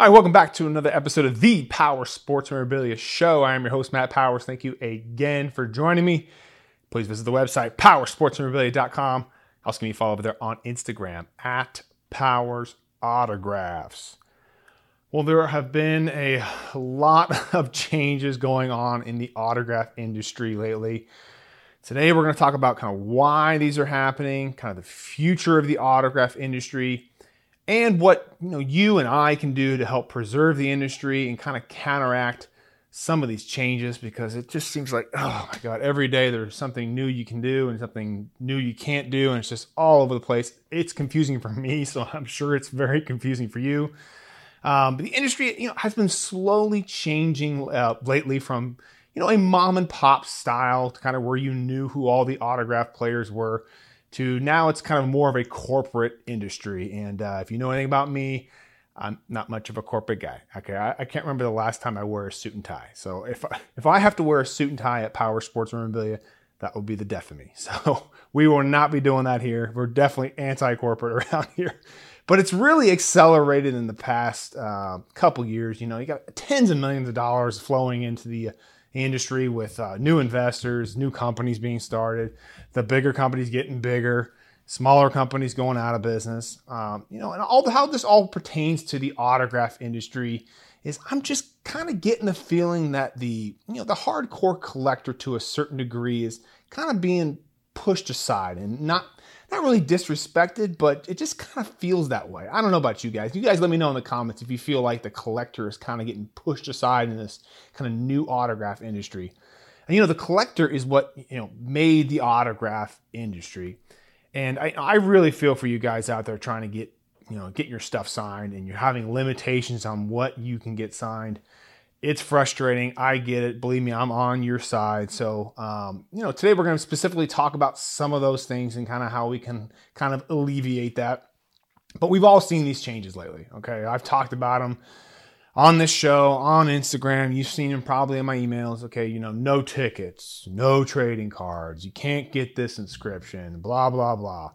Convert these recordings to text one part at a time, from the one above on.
All right, welcome back to another episode of the Powers Sports Memorabilia Show. I am your host, Matt Powers. Thank you again for joining me. Please visit the website, powerssportsmemorabilia.com. Also, give me a follow over there on Instagram at Powers Autographs. Well, there have been a lot of changes going on in the autograph industry lately. Today, we're going to talk about kind of why these are happening, kind of the future of the autograph industry and what you know you and I can do to help preserve the industry and kind of counteract some of these changes because it just seems like oh my god every day there's something new you can do and something new you can't do and it's just all over the place. It's confusing for me so i'm sure it's very confusing for you. Um, but the industry you know has been slowly changing uh, lately from you know a mom and pop style to kind of where you knew who all the autograph players were to now it's kind of more of a corporate industry. And uh, if you know anything about me, I'm not much of a corporate guy. Okay, I, I, can't remember the last time I wore a suit and tie. So if if I have to wear a suit and tie at Powers Sports Memorabilia, that will be the death of me. So we will not be doing that here. We're definitely anti-corporate around here. But it's really accelerated in the past uh, couple years. You know, you got tens of millions of dollars flowing into the industry with uh, new investors, new companies being started, the bigger companies getting bigger, smaller companies going out of business. Um, you know, and all how this all pertains to the autograph industry is I'm just kind of getting the feeling that the you know the hardcore collector to a certain degree is kind of being pushed aside and not not really disrespected, but it just kind of feels that way. I don't know about you guys. You guys let me know in the comments if you feel like the collector is kind of getting pushed aside in this kind of new autograph industry. And you know, the collector is what you know made the autograph industry. And I, I really feel for you guys out there trying to get you know get your stuff signed and you're having limitations on what you can get signed it's frustrating. I get it. Believe me, I'm on your side. So, um, you know, today we're going to specifically talk about some of those things and kind of how we can kind of alleviate that. But we've all seen these changes lately. Okay. I've talked about them on this show, on Instagram. You've seen them probably in my emails. Okay. You know, no tickets, no trading cards. You can't get this inscription, blah, blah, blah.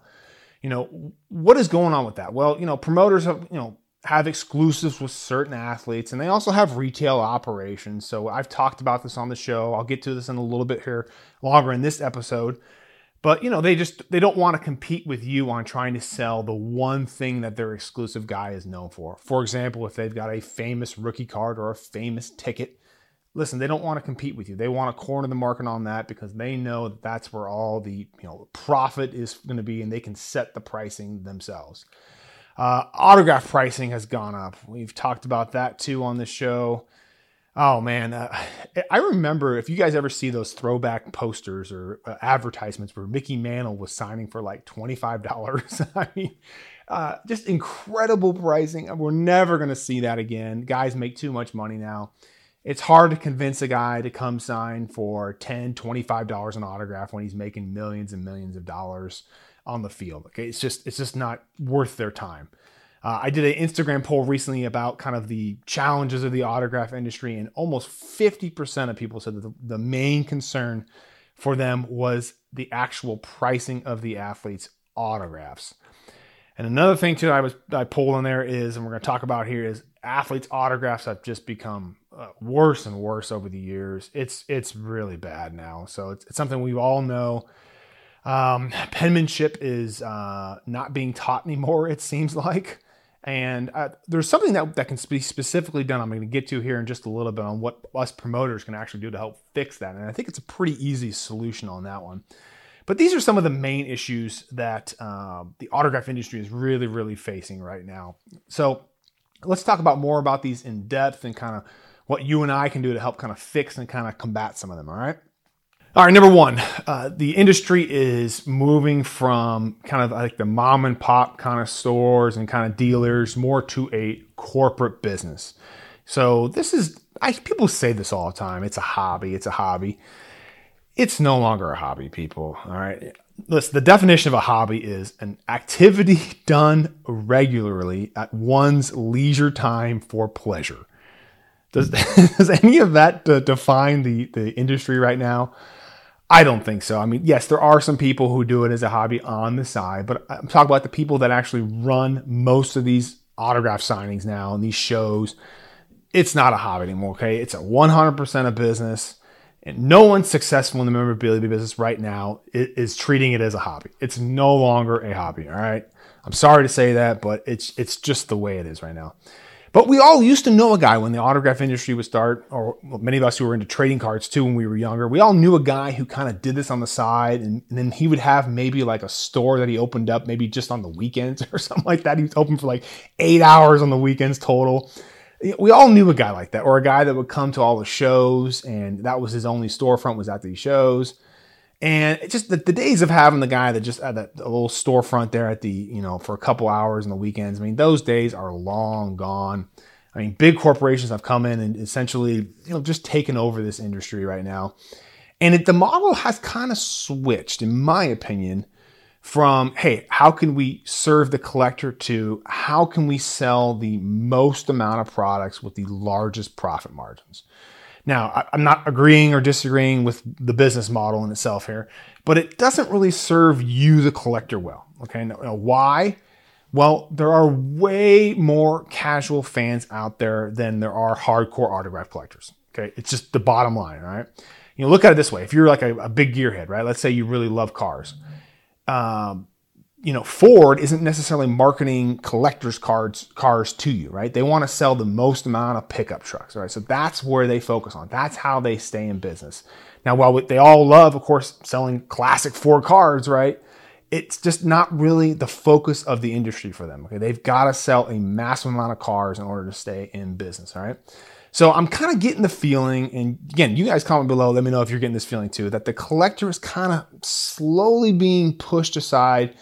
You know, what is going on with that? Well, you know, promoters have, you know, have exclusives with certain athletes and they also have retail operations. So I've talked about this on the show. I'll get to this in a little bit here longer in this episode. But you know, they just they don't want to compete with you on trying to sell the one thing that their exclusive guy is known for. For example, if they've got a famous rookie card or a famous ticket, listen, they don't want to compete with you. They want to corner the market on that because they know that that's where all the, you know, profit is going to be and they can set the pricing themselves. Uh, autograph pricing has gone up. We've talked about that too on the show. Oh man, uh, I remember if you guys ever see those throwback posters or uh, advertisements where Mickey Mantle was signing for like twenty five dollars. I mean, uh, just incredible pricing. We're never going to see that again. Guys make too much money now. It's hard to convince a guy to come sign for $10, $25 an autograph when he's making millions and millions of dollars on the field. Okay, it's just it's just not worth their time. Uh, I did an Instagram poll recently about kind of the challenges of the autograph industry, and almost 50% of people said that the, the main concern for them was the actual pricing of the athletes' autographs. And another thing too, I was I pulled in there is, and we're going to talk about here is athletes' autographs have just become uh, worse and worse over the years. It's it's really bad now. So it's, it's something we all know. Um, penmanship is uh, not being taught anymore, it seems like. And uh, there's something that, that can be specifically done. I'm going to get to here in just a little bit on what us promoters can actually do to help fix that. And I think it's a pretty easy solution on that one. But these are some of the main issues that uh, the autograph industry is really, really facing right now. So let's talk about more about these in depth and kind of what you and I can do to help kind of fix and kind of combat some of them. All right. All right, number one, uh, the industry is moving from kind of like the mom and pop kind of stores and kind of dealers more to a corporate business. So this is, I, people say this all the time. It's a hobby. It's a hobby. It's no longer a hobby, people. All right. Listen, the definition of a hobby is an activity done regularly at one's leisure time for pleasure. Does, does any of that define the, the industry right now? I don't think so. I mean, yes, there are some people who do it as a hobby on the side, but I'm talking about the people that actually run most of these autograph signings now and these shows, it's not a hobby anymore. Okay, it's a 100% a business, and no one successful in the memorabilia business right now is treating it as a hobby. It's no longer a hobby. All right, I'm sorry to say that, but it's it's just the way it is right now. But we all used to know a guy when the autograph industry would start, or many of us who were into trading cards too when we were younger. We all knew a guy who kind of did this on the side, and, and, then he would have maybe like a store that he opened up, maybe just on the weekends or something like that. He was open for like eight hours on the weekends total. We all knew a guy like that, or a guy that would come to all the shows, and that was his only storefront was at these shows. And just the, the, days of having the guy that just had that little storefront there at the, you know, for a couple hours on the weekends, I mean, those days are long gone. I mean, big corporations have come in and essentially, you know, just taken over this industry right now. And it, the model has kind of switched, in my opinion, from, hey, how can we serve the collector to how can we sell the most amount of products with the largest profit margins? Now, I'm not agreeing or disagreeing with the business model in itself here, but it doesn't really serve you, the collector, well. Okay, now, why? Well, there are way more casual fans out there than there are hardcore autograph collectors. Okay, it's just the bottom line, right? You know, look at it this way: if you're like a, a big gearhead, right? Let's say you really love cars. Um, you know, Ford isn't necessarily marketing collectors cards cars to you, right? They want to sell the most amount of pickup trucks, right? So that's where they focus on. That's how they stay in business. Now, while they all love, of course, selling classic Ford cars, right? It's just not really the focus of the industry for them. Okay, they've got to sell a massive amount of cars in order to stay in business. All right. So I'm kind of getting the feeling, and again, you guys comment below. Let me know if you're getting this feeling too, that the collector is kind of slowly being pushed aside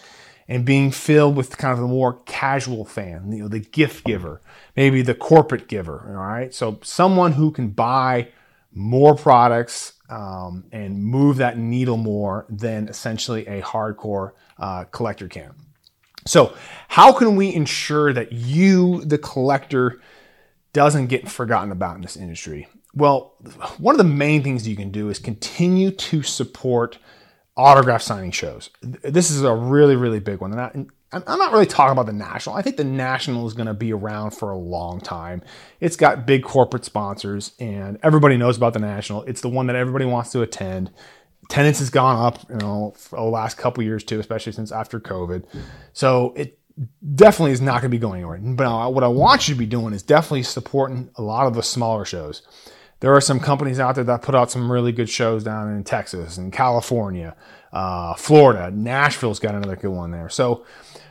and being filled with kind of the more casual fan, you know, the gift giver, maybe the corporate giver. All right. So someone who can buy more products um, and move that needle more than essentially a hardcore uh, collector can. So, how can we ensure that you, the collector, doesn't get forgotten about in this industry? Well, one of the main things you can do is continue to support autograph signing shows. This is a really, really big one. And I, I'm not really talking about the national. I think the national is going to be around for a long time. It's got big corporate sponsors, and everybody knows about the national. It's the one that everybody wants to attend. Attendance has gone up, you know, for the last couple years too, especially since after COVID. So it definitely is not going to be going anywhere. But what I want you to be doing is definitely supporting a lot of the smaller shows there are some companies out there that put out some really good shows down in Texas and California, uh, Florida. Nashville's got another good one there. So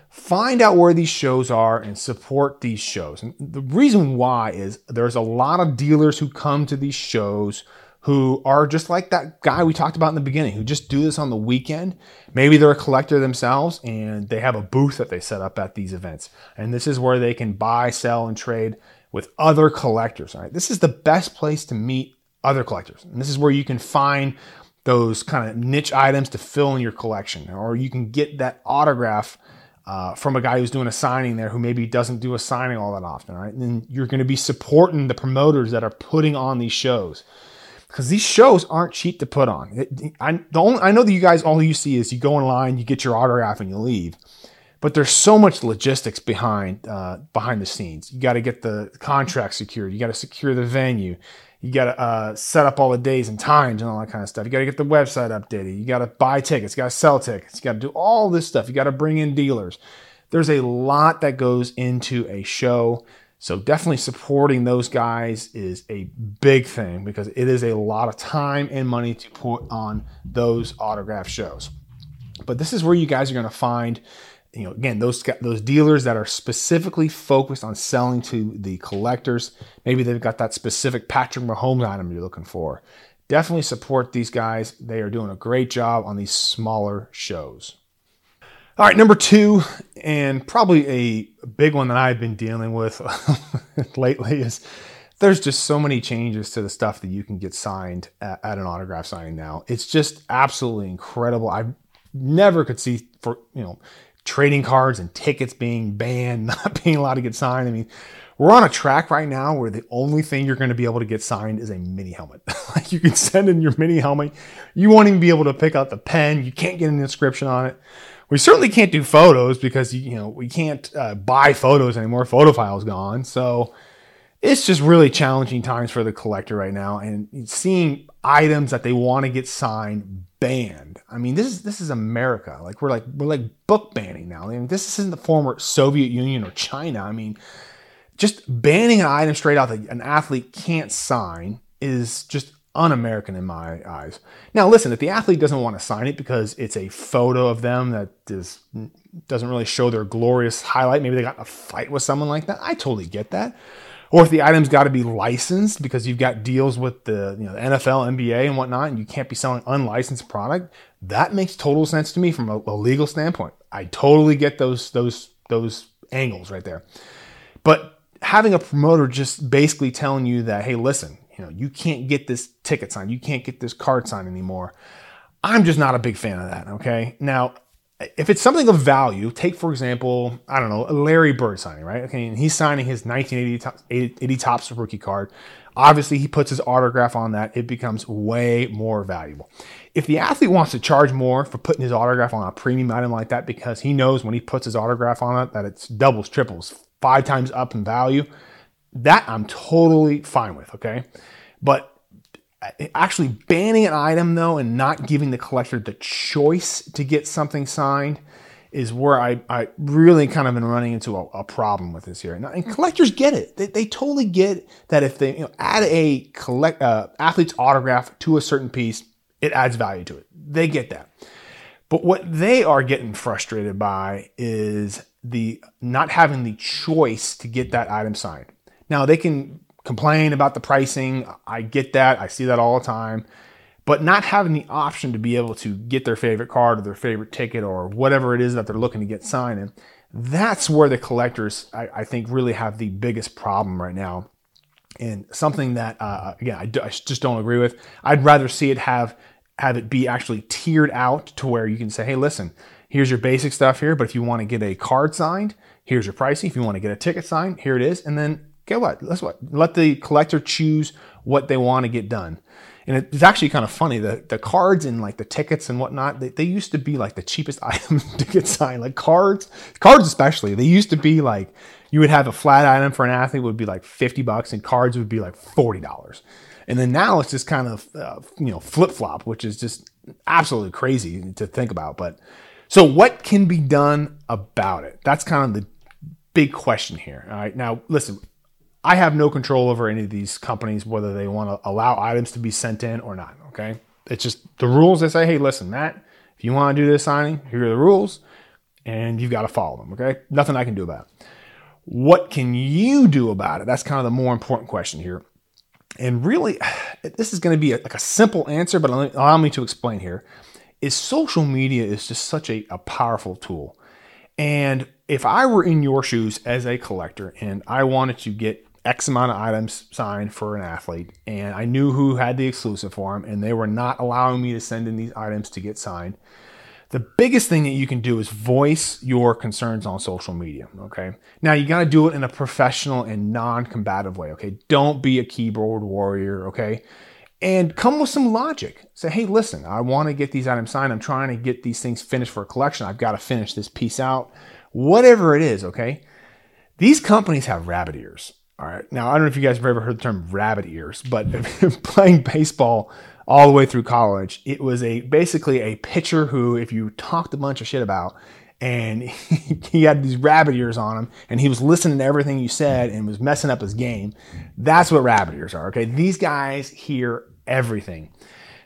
find out where these shows are and support these shows. And the reason why is there's a lot of dealers who come to these shows who are just like that guy we talked about in the beginning, who just do this on the weekend. Maybe they're a collector themselves and they have a booth that they set up at these events. And this is where they can buy, sell, and trade with other collectors. All right, this is the best place to meet other collectors, and this is where you can find those kind of niche items to fill in your collection, or you can get that autograph uh, from a guy who's doing a signing there who maybe doesn't do a signing all that often. Right, and then you're going to be supporting the promoters that are putting on these shows. Because these shows aren't cheap to put on. I, the only, I know that you guys, all you see is you go in line, you get your autograph, and you leave but there's so much logistics behind uh, behind the scenes. You got to get the contract secured. You got to secure the venue. You got to uh, set up all the days and times and all that kind of stuff. You got to get the website updated. You got to buy tickets. You got to sell tickets. You got to do all this stuff. You got to bring in dealers. There's a lot that goes into a show. So definitely supporting those guys is a big thing because it is a lot of time and money to put on those autograph shows. But this is where you guys are going to find you know, again, those those dealers that are specifically focused on selling to the collectors, maybe they've got that specific Patrick Mahomes item you're looking for. Definitely support these guys. They are doing a great job on these smaller shows. All right, number two, and probably a big one that I've been dealing with lately is there's just so many changes to the stuff that you can get signed at, at an autograph signing now. It's just absolutely incredible. I never could see for you know trading cards and tickets being banned, not being allowed to get signed. I mean, we're on a track right now where the only thing you're going to be able to get signed is a mini helmet. like you can send in your mini helmet. You won't even be able to pick out the pen. You can't get an inscription on it. we certainly can't do photos because you know we can't uh, buy photos anymore. Photo file's gone, so it's just really challenging times for the collector right now. And seeing items that they want to get signed banned. I mean, this is this is America. Like we're like we're like book banning now. I mean, this isn't the former Soviet Union or China. I mean, just banning an item straight out that an athlete can't sign is just un-American in my eyes. Now, listen, if the athlete doesn't want to sign it because it's a photo of them that is doesn't really show their glorious highlight, maybe they got a fight with someone like that. I totally get that. Or if the item's got to be licensed because you've got deals with the you know the NFL, NBA, and whatnot, and you can't be selling unlicensed product, that makes total sense to me from a, a legal standpoint. I totally get those those those angles right there. But having a promoter just basically telling you that, hey, listen, you know, you can't get this ticket signed, you can't get this card signed anymore. I'm just not a big fan of that. Okay. Now, if it's something of value, take for example, I don't know, Larry Bird signing, right? Okay, and he's signing his 1980 80 Topps rookie card. Obviously, he puts his autograph on that. It becomes way more valuable. If the athlete wants to charge more for putting his autograph on a premium item like that because he knows when he puts his autograph on it that it's doubles, triples, five times up in value, that I'm totally fine with, okay? But actually banning an item though and not giving the collector the choice to get something signed is where I, I really kind of been running into a, a problem with this here. Now, and collectors get it. They, they totally get that if they you know, add a collect uh, athlete's autograph to a certain piece, it adds value to it. They get that. But what they are getting frustrated by is the not having the choice to get that item signed. Now they can complain about the pricing. I get that. I see that all the time. But not having the option to be able to get their favorite card or their favorite ticket or whatever it is that they're looking to get signed in, that's where the collectors, I, I think, really have the biggest problem right now. And something that, uh, again, I, I just don't agree with. I'd rather see it have have it be actually tiered out to where you can say, hey, listen, here's your basic stuff here, but if you want to get a card signed, here's your pricing. If you want to get a ticket signed, here it is. And then get what? Let's what? Let the collector choose what they want to get done. And it's actually kind of funny. The the cards and like the tickets and whatnot, they, they used to be like the cheapest items to get signed. Like cards, cards especially, they used to be like you would have a flat item for an athlete would be like 50 bucks and cards would be like $40. And then now it's just kind of uh, you know flip flop, which is just absolutely crazy to think about. But so what can be done about it? That's kind of the big question here. All right. Now, listen, I have no control over any of these companies, whether they want to allow items to be sent in or not. Okay. It's just the rules. They say, hey, listen, Matt, if you want to do this signing, here are the rules, and you've got to follow them. Okay. Nothing I can do about it. What can you do about it? That's kind of the more important question here. And really, this is going to be a, like a simple answer, but allow me to explain here. Is social media is just such a, a powerful tool. And if I were in your shoes as a collector and I wanted to get X amount of items signed for an athlete, and I knew who had the exclusive for him, and they were not allowing me to send in these items to get signed. The biggest thing that you can do is voice your concerns on social media. Okay. Now you got to do it in a professional and non combative way. Okay. Don't be a keyboard warrior. Okay. And come with some logic. Say, hey, listen, I want to get these items signed. I'm trying to get these things finished for a collection. I've got to finish this piece out. Whatever it is. Okay. These companies have rabbit ears. All right. Now, I don't know if you guys have ever heard the term rabbit ears, but playing baseball all the way through college, it was a basically a pitcher who, if you talked a bunch of shit about, and he had these rabbit ears on him, and he was listening to everything you said and was messing up his game. That's what rabbit ears are. Okay. These guys hear everything.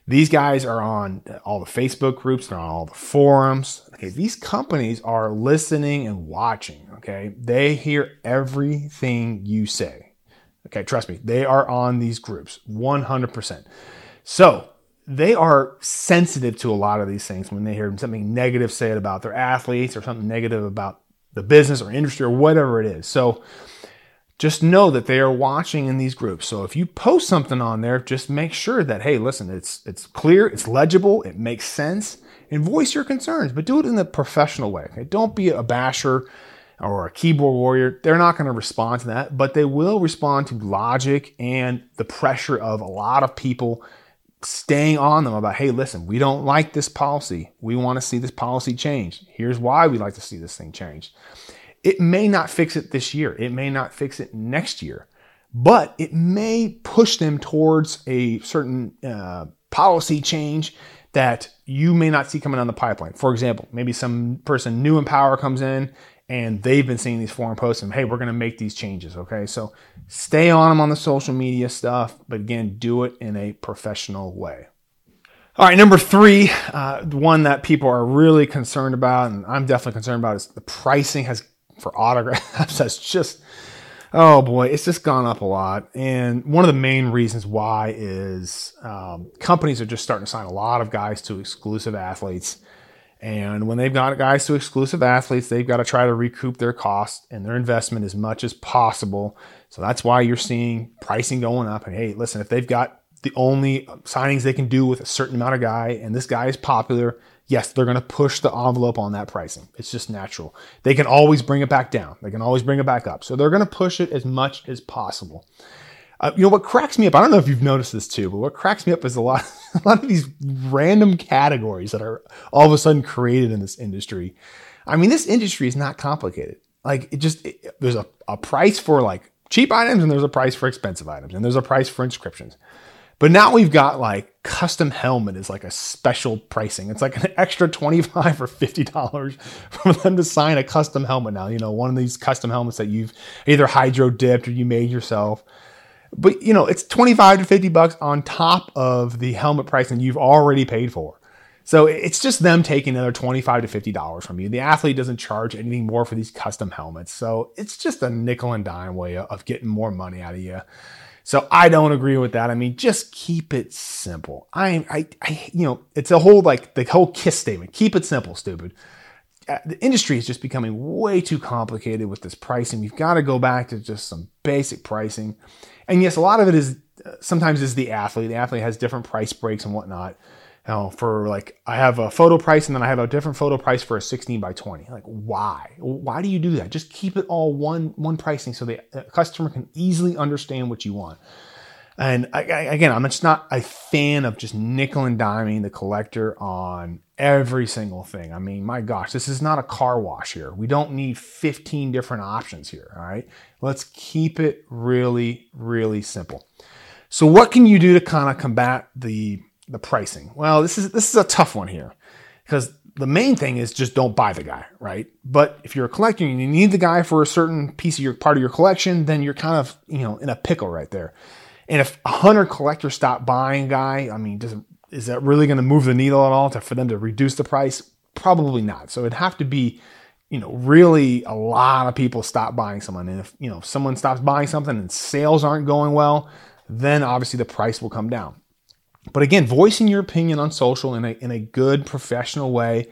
These guys are on all the Facebook groups, they're on all the forums. Okay, these companies are listening and watching. Okay, they hear everything you say. Okay, trust me, they are on these groups 100%. So they are sensitive to a lot of these things when they hear something negative said about their athletes or something negative about the business or industry or whatever it is. So just know that they are watching in these groups. So if you post something on there, just make sure that hey, listen, it's it's clear, it's legible, it makes sense, and voice your concerns, but do it in a professional way. Okay? Don't be a basher or a keyboard warrior. They're not going to respond to that, but they will respond to logic and the pressure of a lot of people staying on them about, hey, listen, we don't like this policy. We want to see this policy changed. Here's why we like to see this thing changed. It may not fix it this year. It may not fix it next year, but it may push them towards a certain uh, policy change that you may not see coming down the pipeline. For example, maybe some person new in power comes in and they've been seeing these forum posts and hey, we're going to make these changes. Okay, so stay on them on the social media stuff, but again, do it in a professional way. All right, number three, uh, one that people are really concerned about, and I'm definitely concerned about, is the pricing has for autographs has just oh boy, it's just gone up a lot. And one of the main reasons why is um, companies are just starting to sign a lot of guys to exclusive athletes. And when they've got guys to exclusive athletes, they've got to try to recoup their cost and their investment as much as possible. So that's why you're seeing pricing going up. And hey, listen, if they've got the only signings they can do with a certain amount of guy, and this guy is popular, yes, they're going to push the envelope on that pricing. It's just natural. They can always bring it back down. They can always bring it back up. So they're going to push it as much as possible. Uh, you know what cracks me up? I don't know if you've noticed this too, but what cracks me up is a lot, a lot of these random categories that are all of a sudden created in this industry. I mean, this industry is not complicated. Like it just it, there's a, a price for like cheap items and there's a price for expensive items and there's a price for inscriptions. But now we've got like custom helmet is like a special pricing. It's like an extra 25 or $50 for them to sign a custom helmet now. You know, one of these custom helmets that you've either hydro dipped or you made yourself. But you know, it's 25 to 50 bucks on top of the helmet pricing you've already paid for. So it's just them taking another 25 to 50 dollars from you. The athlete doesn't charge anything more for these custom helmets. So it's just a nickel and dime way of getting more money out of you. So I don't agree with that. I mean, just keep it simple. I, I, I, you know, it's a whole like the whole kiss statement. Keep it simple, stupid. Uh, the industry is just becoming way too complicated with this pricing. We've got to go back to just some basic pricing. And yes, a lot of it is uh, sometimes is the athlete. The athlete has different price breaks and whatnot know, for like I have a photo price and then I have a different photo price for a 16 by 20. Like why? Why do you do that? Just keep it all one one pricing so the customer can easily understand what you want. And I, I, again, I'm just not a fan of just nickel and diming the collector on every single thing. I mean, my gosh, this is not a car wash here. We don't need 15 different options here. All right. Let's keep it really, really simple. So, what can you do to kind of combat the the pricing. Well, this is this is a tough one here because the main thing is just don't buy the guy, right? But if you're a collector and you need the guy for a certain piece of your part of your collection, then you're kind of you know in a pickle right there. And if a hundred collectors stop buying guy, I mean, does is that really going to move the needle at all to, for them to reduce the price? Probably not. So it'd have to be, you know, really a lot of people stop buying someone. And if you know if someone stops buying something and sales aren't going well, then obviously the price will come down. But again, voicing your opinion on social in a, in a good professional way,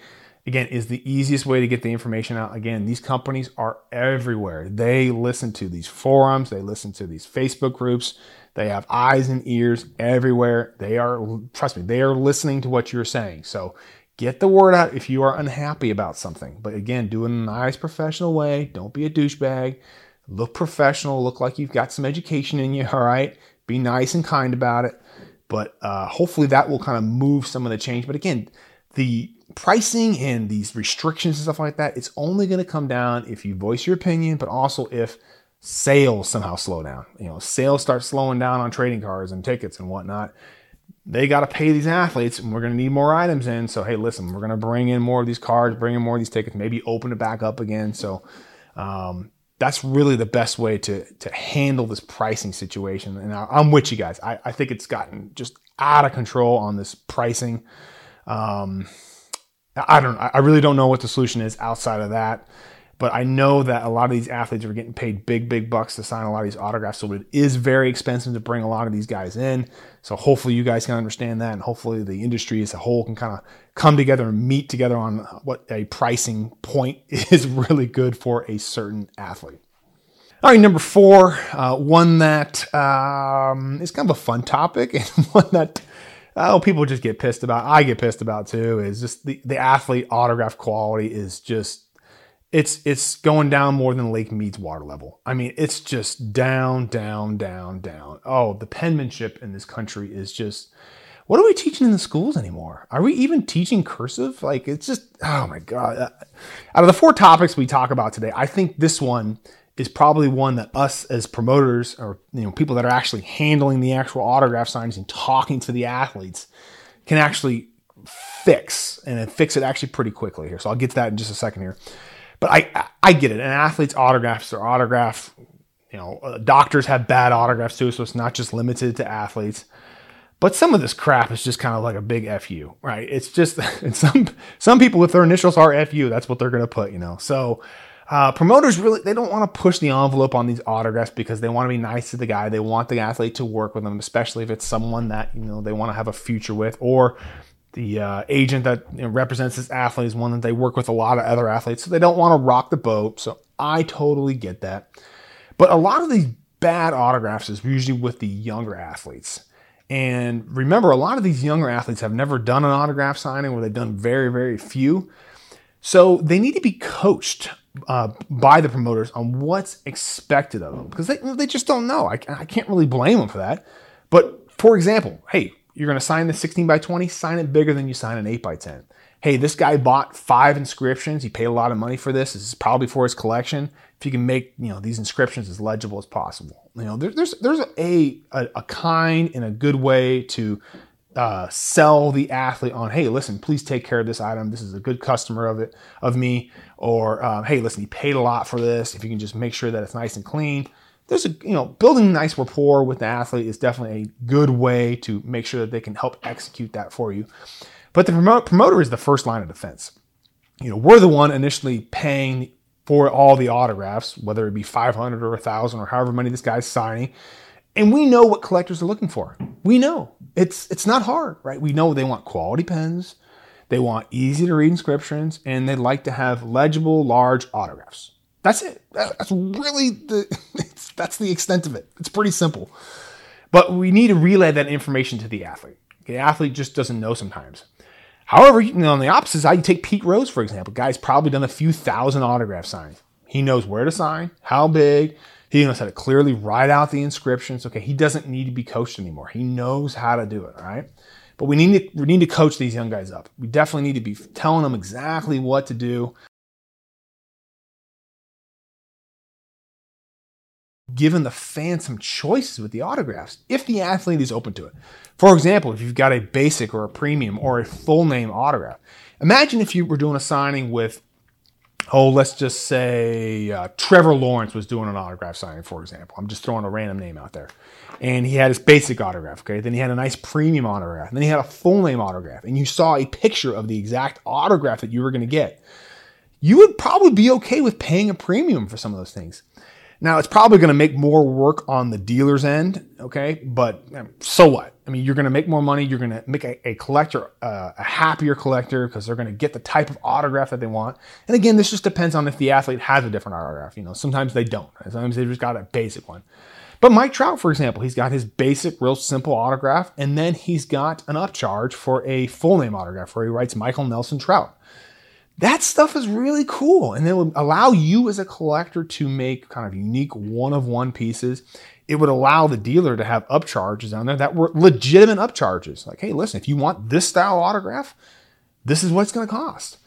again, is the easiest way to get the information out. Again, these companies are everywhere. They listen to these forums, they listen to these Facebook groups, they have eyes and ears everywhere. They are, trust me, they are listening to what you're saying. So get the word out if you are unhappy about something. But again, do it in a nice professional way. Don't be a douchebag. Look professional, look like you've got some education in you, all right? Be nice and kind about it. But uh, hopefully that will kind of move some of the change. But again, the pricing and these restrictions and stuff like that, it's only going to come down if you voice your opinion, but also if sales somehow slow down. You know, sales start slowing down on trading cards and tickets and whatnot. They got to pay these athletes, and we're going to need more items in. So, hey, listen, we're going to bring in more of these cards, bring in more of these tickets, maybe open it back up again. So, um, that's really the best way to to handle this pricing situation. And I, am with you guys. I, I think it's gotten just out of control on this pricing. Um, I don't. I really don't know what the solution is outside of that. But I know that a lot of these athletes are getting paid big, big bucks to sign a lot of these autographs. So it is very expensive to bring a lot of these guys in. So hopefully you guys can understand that. And hopefully the industry as a whole can kind of come together and meet together on what a pricing point is really good for a certain athlete. All right, number four, uh, one that um, is kind of a fun topic and one that oh, people just get pissed about. I get pissed about too. Is just the, the athlete autograph quality is just it's it's going down more than Lake Mead's water level. I mean, it's just down, down, down, down. Oh, the penmanship in this country is just what are we teaching in the schools anymore? Are we even teaching cursive? Like it's just oh my god. Uh, out of the four topics we talk about today, I think this one is probably one that us as promoters or you know people that are actually handling the actual autograph signings and talking to the athletes can actually fix and fix it actually pretty quickly here. So I'll get to that in just a second here. But I I get it. An athlete's autographs are autograph. You know, uh, doctors have bad autographs too, so it's not just limited to athletes. But some of this crap is just kind of like a big fu, right? It's just some some people with their initials are fu. That's what they're to put, you know. So uh, promoters really they don't want to push the envelope on these autographs because they want to be nice to the guy. They want the athlete to work with them, especially if it's someone that you know they want to have a future with, or the uh, agent that you know, represents this athlete is one that they work with a lot of other athletes, so they don't want to rock the boat. So I totally get that. But a lot of these bad autographs is usually with the younger athletes. And remember, a lot of these younger athletes have never done an autograph signing, or they've done very, very few. So they need to be coached uh, by the promoters on what's expected of them because they, they just don't know. I, I can't really blame them for that. But for example, hey, you're going to sign the 16 by 20, sign it bigger than you sign an 8 by 10. Hey, this guy bought five inscriptions. He paid a lot of money for this. This is probably for his collection. If you can make you know these inscriptions as legible as possible, you know there, there's there's a, a, a kind and a good way to uh, sell the athlete on, hey, listen, please take care of this item. This is a good customer of it of me. Or um, hey, listen, he paid a lot for this. If you can just make sure that it's nice and clean. There's a you know building nice rapport with the athlete is definitely a good way to make sure that they can help execute that for you. But the promoter is the first line of defense. You know, we're the one initially paying for all the autographs, whether it be 500 or 1,000 or however many this guy's signing. And we know what collectors are looking for. We know it's it's not hard, right? We know they want quality pens, they want easy to read inscriptions, and they like to have legible, large autographs. That's it. That's really the that's the extent of it. It's pretty simple. But we need to relay that information to the athlete. The athlete just doesn't know sometimes. However, you know, on the opposite side, you take Pete Rose, for example. Guy's probably done a few thousand autograph signs. He knows where to sign, how big, he knows how to clearly write out the inscriptions. Okay, he doesn't need to be coached anymore. He knows how to do it, right? But we need to we need to coach these young guys up. We definitely need to be telling them exactly what to do. Given the fan some choices with the autographs, if the athlete is open to it. For example, if you've got a basic or a premium or a full name autograph, imagine if you were doing a signing with oh, let's just say uh, Trevor Lawrence was doing an autograph signing, for example. I'm just throwing a random name out there. And he had his basic autograph, okay? Then he had a nice premium autograph. And then he had a full name autograph. And you saw a picture of the exact autograph that you were going to get. You would probably be okay with paying a premium for some of those things. Now, it's probably going to make more work on the dealer's end, okay? But so what? I mean, you're going to make more money. You're going to make a, a collector uh, a happier collector because they're going to get the type of autograph that they want. And again, this just depends on if the athlete has a different autograph. You know, sometimes they don't. Sometimes they've just got a basic one. But Mike Trout, for example, he's got his basic, real simple autograph, and then he's got an upcharge for a full name autograph where he writes Michael Nelson Trout. That stuff is really cool. And it will allow you as a collector to make kind of unique one of one pieces. It would allow the dealer to have upcharges on there that were legitimate upcharges. Like, hey, listen, if you want this style autograph, this is what it's going to cost.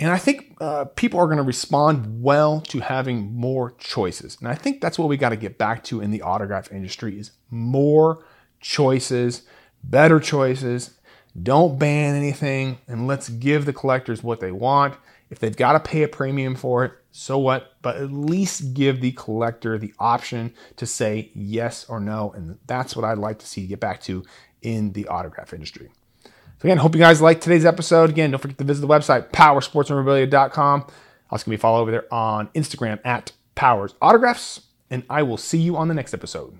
And I think uh, people are going to respond well to having more choices. And I think that's what we got to get back to in the autograph industry is more choices, better choices, don't ban anything and let's give the collectors what they want. If they've got to pay a premium for it, so what? But at least give the collector the option to say yes or no. And that's what I'd like to see get back to in the autograph industry. So again, hope you guys liked today's episode. Again, don't forget to visit the website, powerssportsmemorabilia.com. Also, can be follow over there on Instagram at Powers Autographs. And I will see you on the next episode.